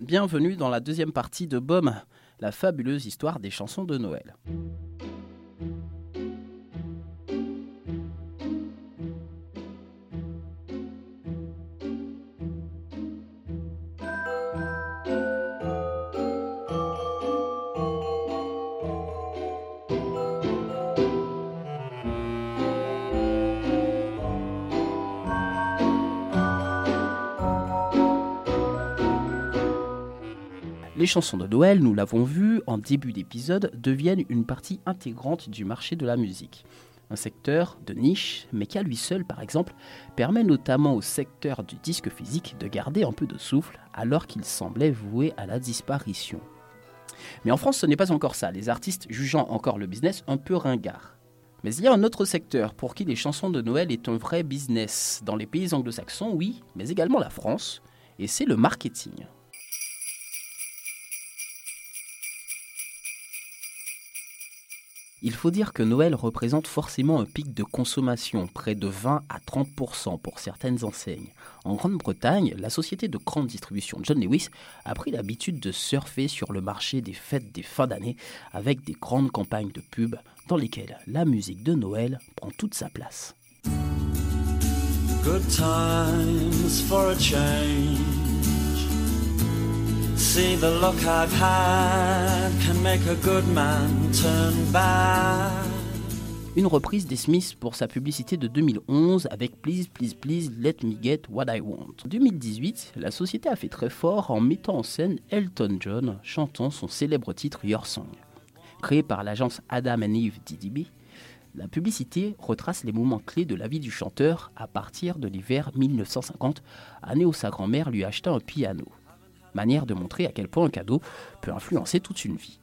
Bienvenue dans la deuxième partie de BOM, la fabuleuse histoire des chansons de Noël. Les chansons de Noël, nous l'avons vu en début d'épisode, deviennent une partie intégrante du marché de la musique. Un secteur de niche, mais qui à lui seul, par exemple, permet notamment au secteur du disque physique de garder un peu de souffle alors qu'il semblait voué à la disparition. Mais en France, ce n'est pas encore ça, les artistes jugeant encore le business un peu ringard. Mais il y a un autre secteur pour qui les chansons de Noël est un vrai business. Dans les pays anglo-saxons, oui, mais également la France, et c'est le marketing. Il faut dire que Noël représente forcément un pic de consommation, près de 20 à 30% pour certaines enseignes. En Grande-Bretagne, la société de grande distribution John Lewis a pris l'habitude de surfer sur le marché des fêtes des fins d'année avec des grandes campagnes de pub dans lesquelles la musique de Noël prend toute sa place. See the I've had can make a good man turn. Une reprise des Smiths pour sa publicité de 2011 avec Please, Please, Please, Let Me Get What I Want. En 2018, la société a fait très fort en mettant en scène Elton John chantant son célèbre titre Your Song. Créé par l'agence Adam and Eve DDB, la publicité retrace les moments clés de la vie du chanteur à partir de l'hiver 1950, année où sa grand-mère lui acheta un piano. Manière de montrer à quel point un cadeau peut influencer toute une vie.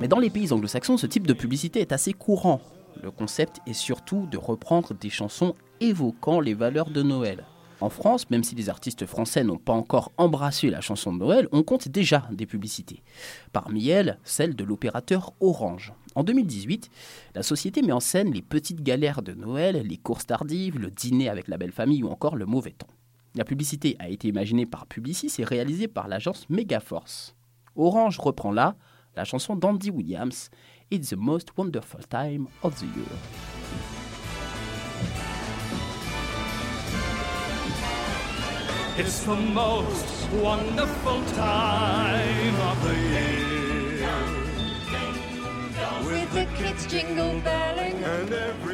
Mais dans les pays anglo-saxons, ce type de publicité est assez courant. Le concept est surtout de reprendre des chansons évoquant les valeurs de Noël. En France, même si les artistes français n'ont pas encore embrassé la chanson de Noël, on compte déjà des publicités. Parmi elles, celle de l'opérateur Orange. En 2018, la société met en scène les petites galères de Noël, les courses tardives, le dîner avec la belle famille ou encore le mauvais temps. La publicité a été imaginée par Publicis et réalisée par l'agence Megaforce. Orange reprend là la chanson d'Andy Williams, It's the most wonderful time of the year. It's the most wonderful time of the year. With the kids jingle belling. And everyone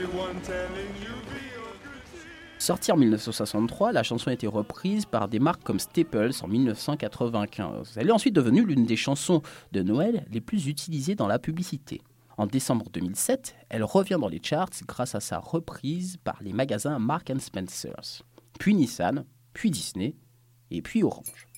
Sortie en 1963, la chanson a été reprise par des marques comme Staples en 1995. Elle est ensuite devenue l'une des chansons de Noël les plus utilisées dans la publicité. En décembre 2007, elle revient dans les charts grâce à sa reprise par les magasins Mark Spencer's, puis Nissan, puis Disney et puis Orange.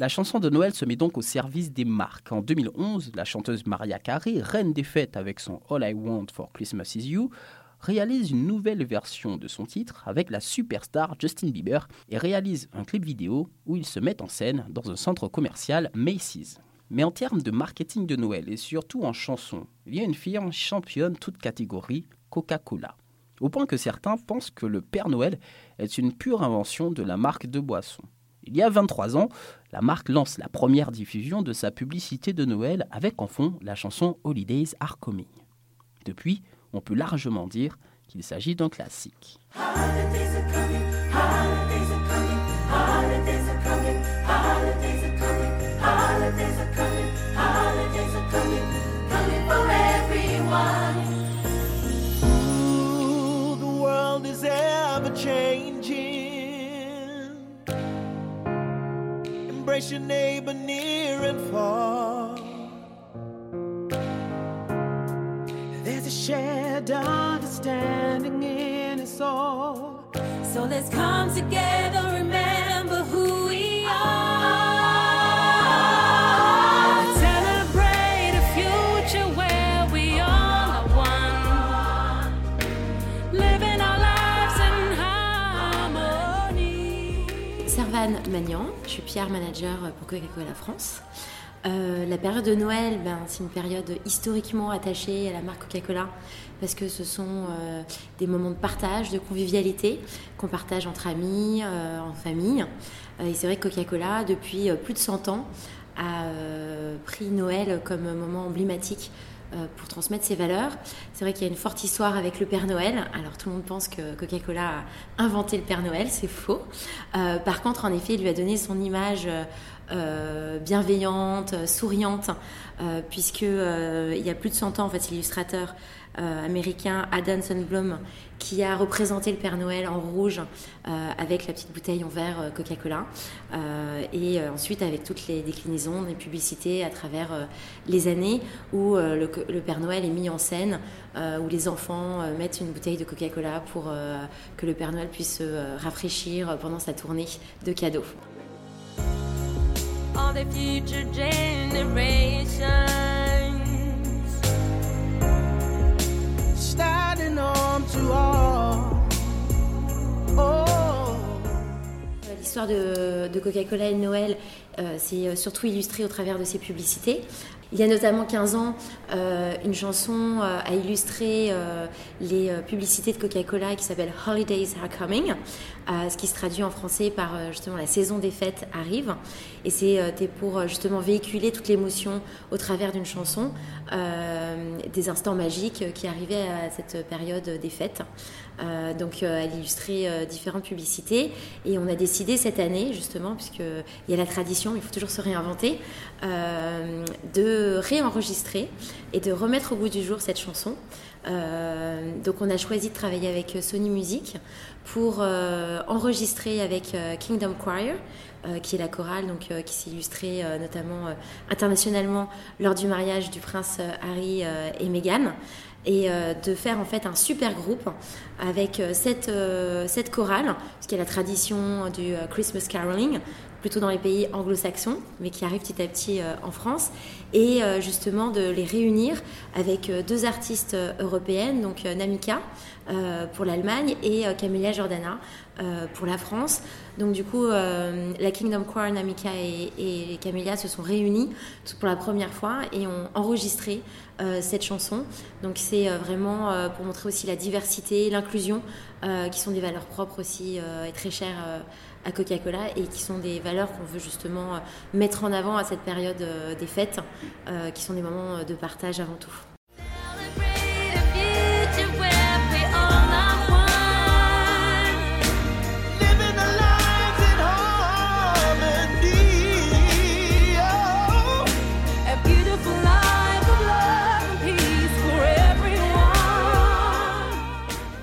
La chanson de Noël se met donc au service des marques. En 2011, la chanteuse Maria Carey, reine des fêtes avec son All I Want for Christmas Is You, réalise une nouvelle version de son titre avec la superstar Justin Bieber et réalise un clip vidéo où ils se mettent en scène dans un centre commercial Macy's. Mais en termes de marketing de Noël et surtout en chanson, il y a une firme championne toute catégorie, Coca-Cola. Au point que certains pensent que le Père Noël est une pure invention de la marque de boisson. Il y a 23 ans, la marque lance la première diffusion de sa publicité de Noël avec en fond la chanson Holidays Are Coming. Depuis, on peut largement dire qu'il s'agit d'un classique. Embrace your neighbor near and far. There's a shared understanding in us all. So let's come together, Je suis PR manager pour Coca-Cola France. Euh, la période de Noël, ben, c'est une période historiquement attachée à la marque Coca-Cola parce que ce sont euh, des moments de partage, de convivialité qu'on partage entre amis, euh, en famille. Et c'est vrai que Coca-Cola, depuis plus de 100 ans, a pris Noël comme moment emblématique pour transmettre ses valeurs. C'est vrai qu'il y a une forte histoire avec le Père Noël. Alors tout le monde pense que Coca-Cola a inventé le Père Noël, c'est faux. Euh, par contre, en effet, il lui a donné son image euh, euh, bienveillante, euh, souriante, euh, puisque euh, il y a plus de 100 ans, en fait, l'illustrateur euh, américain Adam Sandblom qui a représenté le Père Noël en rouge euh, avec la petite bouteille en verre euh, Coca-Cola et ensuite avec toutes les déclinaisons des publicités à travers les années où le, Père Noël est mis en scène où les enfants mettent une bouteille de Coca-Cola pour que le Père Noël puisse se rafraîchir pendant sa tournée de cadeaux. L'histoire de, de Coca-Cola et de Noël, euh, c'est euh, surtout illustré au travers de ses publicités. Il y a notamment 15 ans, euh, une chanson euh, a illustré euh, les euh, publicités de Coca-Cola qui s'appelle Holidays Are Coming, euh, ce qui se traduit en français par euh, justement la saison des fêtes arrive. Et c'était pour euh, justement véhiculer toute l'émotion au travers d'une chanson, euh, des instants magiques euh, qui arrivaient à cette période des fêtes. Euh, donc euh, elle illustrait euh, différentes publicités et on a décidé cette année justement puisqu'il y a la tradition, il faut toujours se réinventer, euh, réenregistrer et de remettre au goût du jour cette chanson. Euh, donc on a choisi de travailler avec Sony Music pour euh, enregistrer avec euh, Kingdom Choir, euh, qui est la chorale donc, euh, qui s'est illustrée euh, notamment euh, internationalement lors du mariage du prince euh, Harry euh, et Meghan et euh, de faire en fait un super groupe avec euh, cette, euh, cette chorale, parce qu'il y a la tradition du euh, Christmas caroling, plutôt dans les pays anglo-saxons, mais qui arrive petit à petit euh, en France, et euh, justement de les réunir avec euh, deux artistes européennes, donc Namika pour l'Allemagne et Camélia Jordana pour la France. Donc du coup, la Kingdom Choir, Namika et, et Camélia se sont réunis pour la première fois et ont enregistré euh, cette chanson. Donc c'est euh, vraiment euh, pour montrer aussi la diversité, l'inclusion, euh, qui sont des valeurs propres aussi et très chères à Coca-Cola et qui sont des valeurs qu'on veut justement mettre en avant à cette période des fêtes, qui sont des moments de partage avant tout.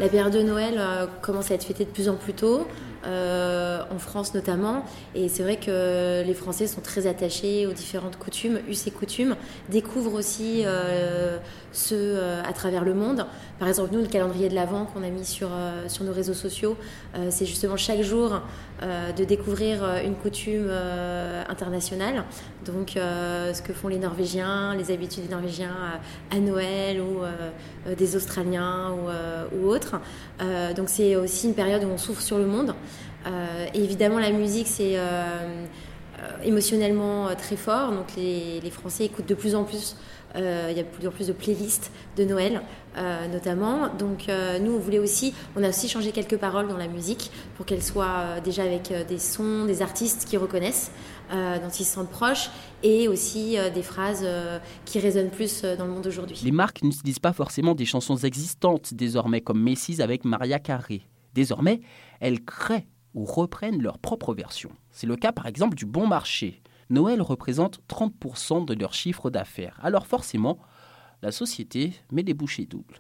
La période de Noël euh, commence à être fêtée de plus en plus tôt, euh, en France notamment, et c'est vrai que les Français sont très attachés aux différentes coutumes, us et coutumes, découvrent aussi euh, ceux euh, à travers le monde. Par exemple, nous, le calendrier de l'Avent qu'on a mis sur, sur nos réseaux sociaux, c'est justement chaque jour euh, de découvrir euh, une coutume euh, internationale. Donc, ce que font les Norvégiens, les habitudes des Norvégiens à, Noël ou des Australiens ou, autres. Donc, c'est aussi une période où on souffre sur le monde. Évidemment, la musique, c'est. Euh, émotionnellement très fort. Donc les, Français écoutent de plus en plus. il y a de plus en plus de playlists de Noël, notamment. Donc nous, on voulait aussi, on a aussi changé quelques paroles dans la musique pour qu'elles soient déjà avec des sons, des artistes qui reconnaissent. Euh, dont ils se sentent proches, et aussi euh, des phrases euh, qui résonnent plus dans le monde aujourd'hui. Les marques n'utilisent pas forcément des chansons existantes désormais, comme Macy's avec Maria Carré. Désormais, elles créent ou reprennent leur propre version. C'est le cas par exemple du Bon Marché. Noël représente 30% de leur chiffre d'affaires. Alors forcément, la société met des bouchées doubles.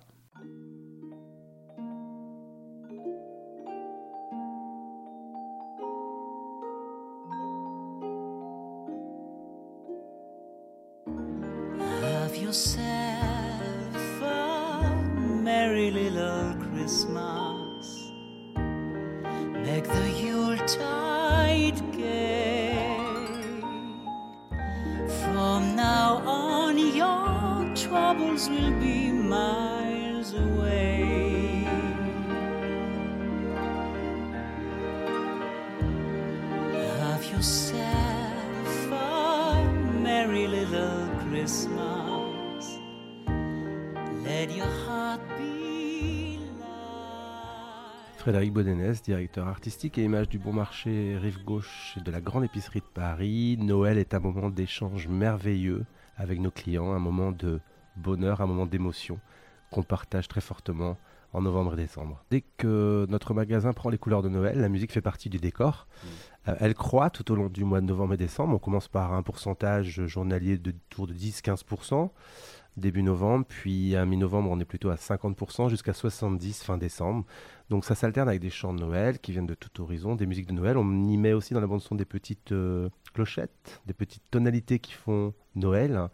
Have yourself a merry little Christmas. Frédéric Bodenès, directeur artistique et image du Bon Marché Rive Gauche de la Grande Épicerie de Paris. Noël est un moment d'échange merveilleux avec nos clients, un moment de bonheur, un moment d'émotion qu'on partage très fortement en novembre et décembre. Dès que notre magasin prend les couleurs de Noël, la musique fait partie du décor. Mmh. Euh, elle croît tout au long du mois de novembre et décembre. On commence par un pourcentage journalier de tour de 10-15% début novembre, puis à mi-novembre, on est plutôt à 50%, jusqu'à 70% fin décembre. Donc ça s'alterne avec des chants de Noël qui viennent de tout horizon, des musiques de Noël. On y met aussi dans la bande-son des petites euh, clochettes, des petites tonalités qui font Noël, hein,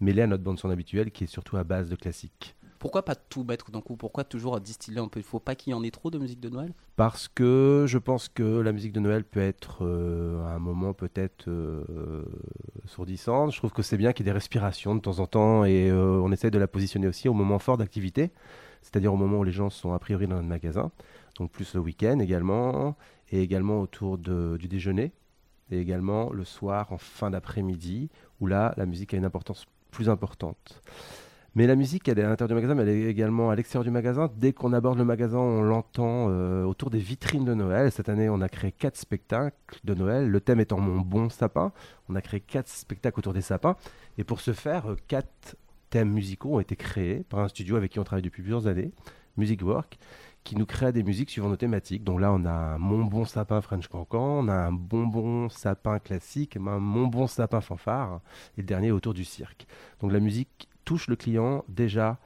mêlées à notre bande-son habituelle qui est surtout à base de classiques. Pourquoi pas tout mettre d'un coup? Pourquoi toujours distiller un peu? Il faut pas qu'il y en ait trop de musique de Noël? Parce que je pense que la musique de Noël peut être euh, à un moment peut-être euh, sourdissante. Je trouve que c'est bien qu'il y ait des respirations de temps en temps et euh, on essaie de la positionner aussi au moment fort d'activité, c'est-à-dire au moment où les gens sont a priori dans notre magasin, donc plus le week-end également, et également autour du déjeuner, et également le soir en fin d'après-midi, où là la musique a une importance plus importante. Mais la musique, elle est à l'intérieur du magasin, mais elle est également à l'extérieur du magasin. Dès qu'on aborde le magasin, on l'entend euh, autour des vitrines de Noël. Cette année, on a créé quatre spectacles de Noël. Le thème étant Mon bon sapin. On a créé quatre spectacles autour des sapins. Et pour ce faire, euh, quatre thèmes musicaux ont été créés par un studio avec qui on travaille depuis plusieurs années, Music Work, qui nous crée des musiques suivant nos thématiques. Donc là, on a un Mon bon sapin French Cancan, on a un bonbon sapin classique, un Mon bon sapin fanfare, et le dernier autour du cirque. Donc la musique touche le client déjà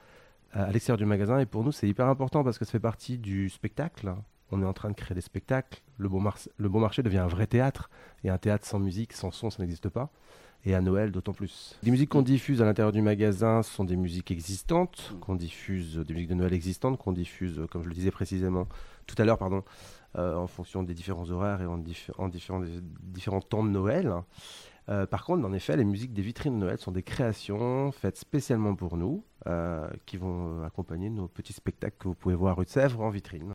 euh, à l'extérieur du magasin. Et pour nous, c'est hyper important parce que ça fait partie du spectacle. On est en train de créer des spectacles. Le bon, marché devient un vrai théâtre. Et un théâtre sans musique, sans son, ça n'existe pas. Et à Noël, d'autant plus. Les musiques qu'on diffuse à l'intérieur du magasin sont des musiques existantes, qu'on diffuse, des musiques de Noël existantes, qu'on diffuse, comme je le disais précisément tout à l'heure, pardon, euh, en fonction des différents horaires et en, en différents, différents temps de Noël. Euh, par contre, en effet, les musiques des vitrines de Noël sont des créations faites spécialement pour nous, euh, qui vont accompagner nos petits spectacles que vous pouvez voir rue de Sèvres en vitrine.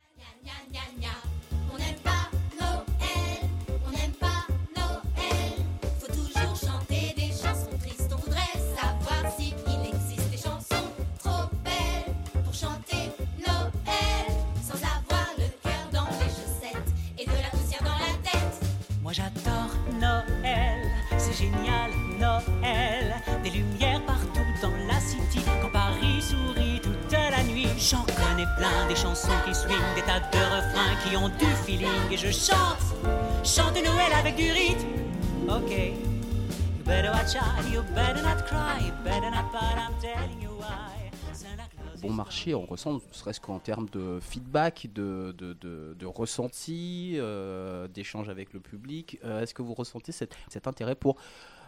Génial Noël. Des lumières partout dans la city. Quand Paris sourit toute la nuit. J'en connais plein des chansons qui swing, des tas de refrains qui ont du feeling. Et je chante, chante Noël avec du rythme. Ok. You better watch out, you better not cry, better not, but I'm telling you bon marché, on ressent, ne serait-ce qu'en termes de feedback, de, de, de, ressenti, euh, d'échange avec le public. Euh, est-ce que vous ressentez cet, cet intérêt pour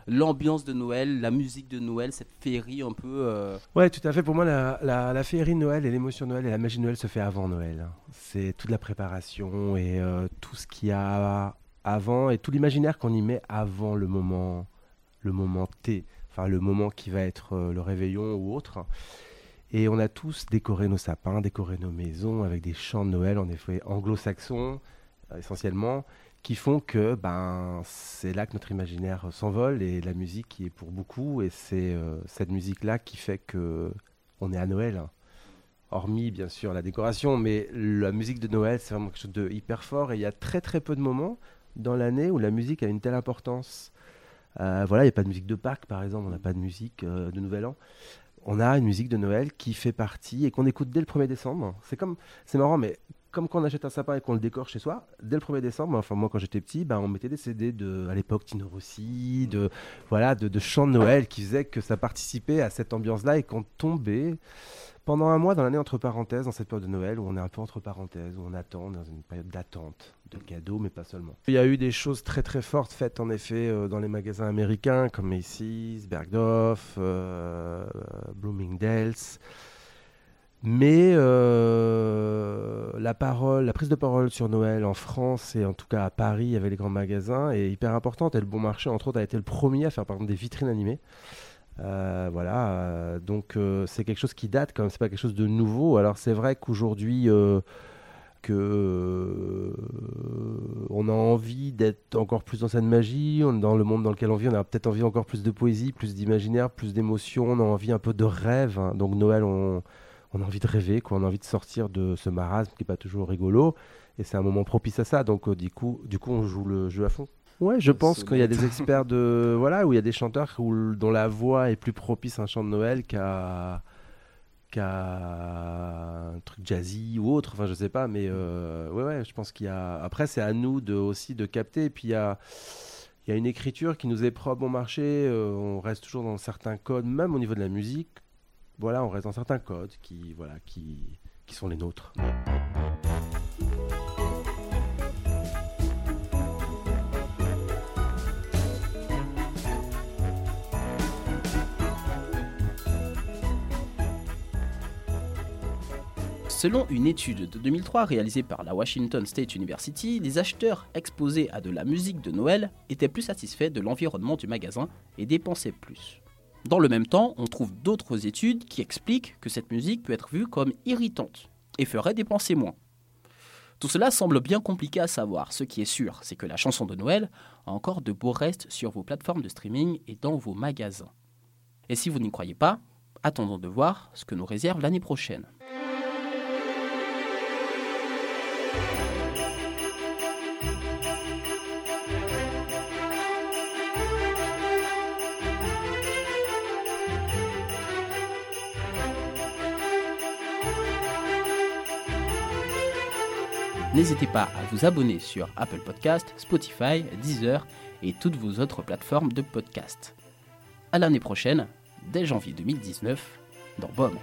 l'ambiance de Noël, la musique de Noël, cette féerie un peu euh... Ouais, tout à fait. Pour moi, la, la, la féerie de Noël et l'émotion de Noël et la magie de Noël se fait avant Noël. C'est toute la préparation et euh, tout ce qu'il y a avant et tout l'imaginaire qu'on y met avant le moment, le moment T, enfin le moment qui va être le réveillon ou autre. Et on a tous décoré nos sapins, décoré nos maisons avec des chants de Noël, en effet anglo-saxons euh, essentiellement, qui font que ben, c'est là que notre imaginaire s'envole et la musique qui est pour beaucoup. Et c'est euh, cette musique-là qui fait que on est à Noël. Hormis, bien sûr, la décoration, mais la musique de Noël, c'est vraiment quelque chose de hyper fort. Et il y a très très peu de moments dans l'année où la musique a une telle importance. Euh, voilà, il n'y a pas de musique de Pâques, par exemple, on n'a pas de musique de Nouvel An. On a une musique de Noël qui fait partie et qu'on écoute dès le 1er décembre. C'est comme, c'est marrant, mais comme quand on achète un sapin et qu'on le décore chez soi, dès le 1er décembre, enfin moi quand j'étais petit, ben, on mettait des CD de, à l'époque, Tino Rossi, de, voilà, de chants de Noël qui faisaient que ça participait à cette ambiance-là et qu'on tombait pendant un mois dans l'année entre parenthèses, dans cette période de Noël où on est un peu entre parenthèses, où on attend, dans une période d'attente de cadeaux, mais pas seulement. Il y a eu des choses très très fortes faites en effet euh, dans les magasins américains comme Macy's, Bergdorf, euh, Bloomingdale's. Mais euh, la parole, la prise de parole sur Noël en France et en tout cas à Paris avec les grands magasins est hyper importante. Et le Bon Marché, entre autres, a été le premier à faire par exemple des vitrines animées. Euh, voilà, euh, donc c'est quelque chose qui date quand même, c'est pas quelque chose de nouveau. Alors c'est vrai qu'aujourd'hui, on a envie d'être encore plus dans cette magie, dans le monde dans lequel on vit, on a peut-être envie encore plus de poésie, plus d'imaginaire, plus d'émotion, on a envie un peu de rêve. hein. Donc Noël, on, on a envie de rêver, quoi. on a envie de sortir de ce marasme qui est pas toujours rigolo, et c'est un moment propice à ça. Donc du coup, du coup, on joue le jeu à fond. Ouais, je pense qu'il y a des experts de voilà où il y a des chanteurs où- dont la voix est plus propice à un chant de Noël qu'à qu'à un truc jazzy ou autre. Enfin, je sais pas, mais euh, ouais, ouais, je pense qu'il y a. Après, c'est à nous de aussi de capter. Et puis il y a il y a une écriture qui nous est propre au marché. euh, on reste toujours dans certains codes, même au niveau de la musique. Voilà, on reste dans certains codes qui voilà qui sont les nôtres. Selon une étude de 2003 réalisée par la Washington State University, les acheteurs exposés à de la musique de Noël étaient plus satisfaits de l'environnement du magasin et dépensaient plus. Dans le même temps, on trouve d'autres études qui expliquent que cette musique peut être vue comme irritante et ferait dépenser moins. Tout cela semble bien compliqué à savoir. Ce qui est sûr, c'est que la chanson de Noël a encore de beaux restes sur vos plateformes de streaming et dans vos magasins. Et si vous n'y croyez pas, attendons de voir ce que nous réserve l'année prochaine. N'hésitez pas à vous abonner sur Apple Podcast, Spotify, Deezer et toutes vos autres plateformes de podcast. À l'année prochaine, dès janvier 2019, dans BOM.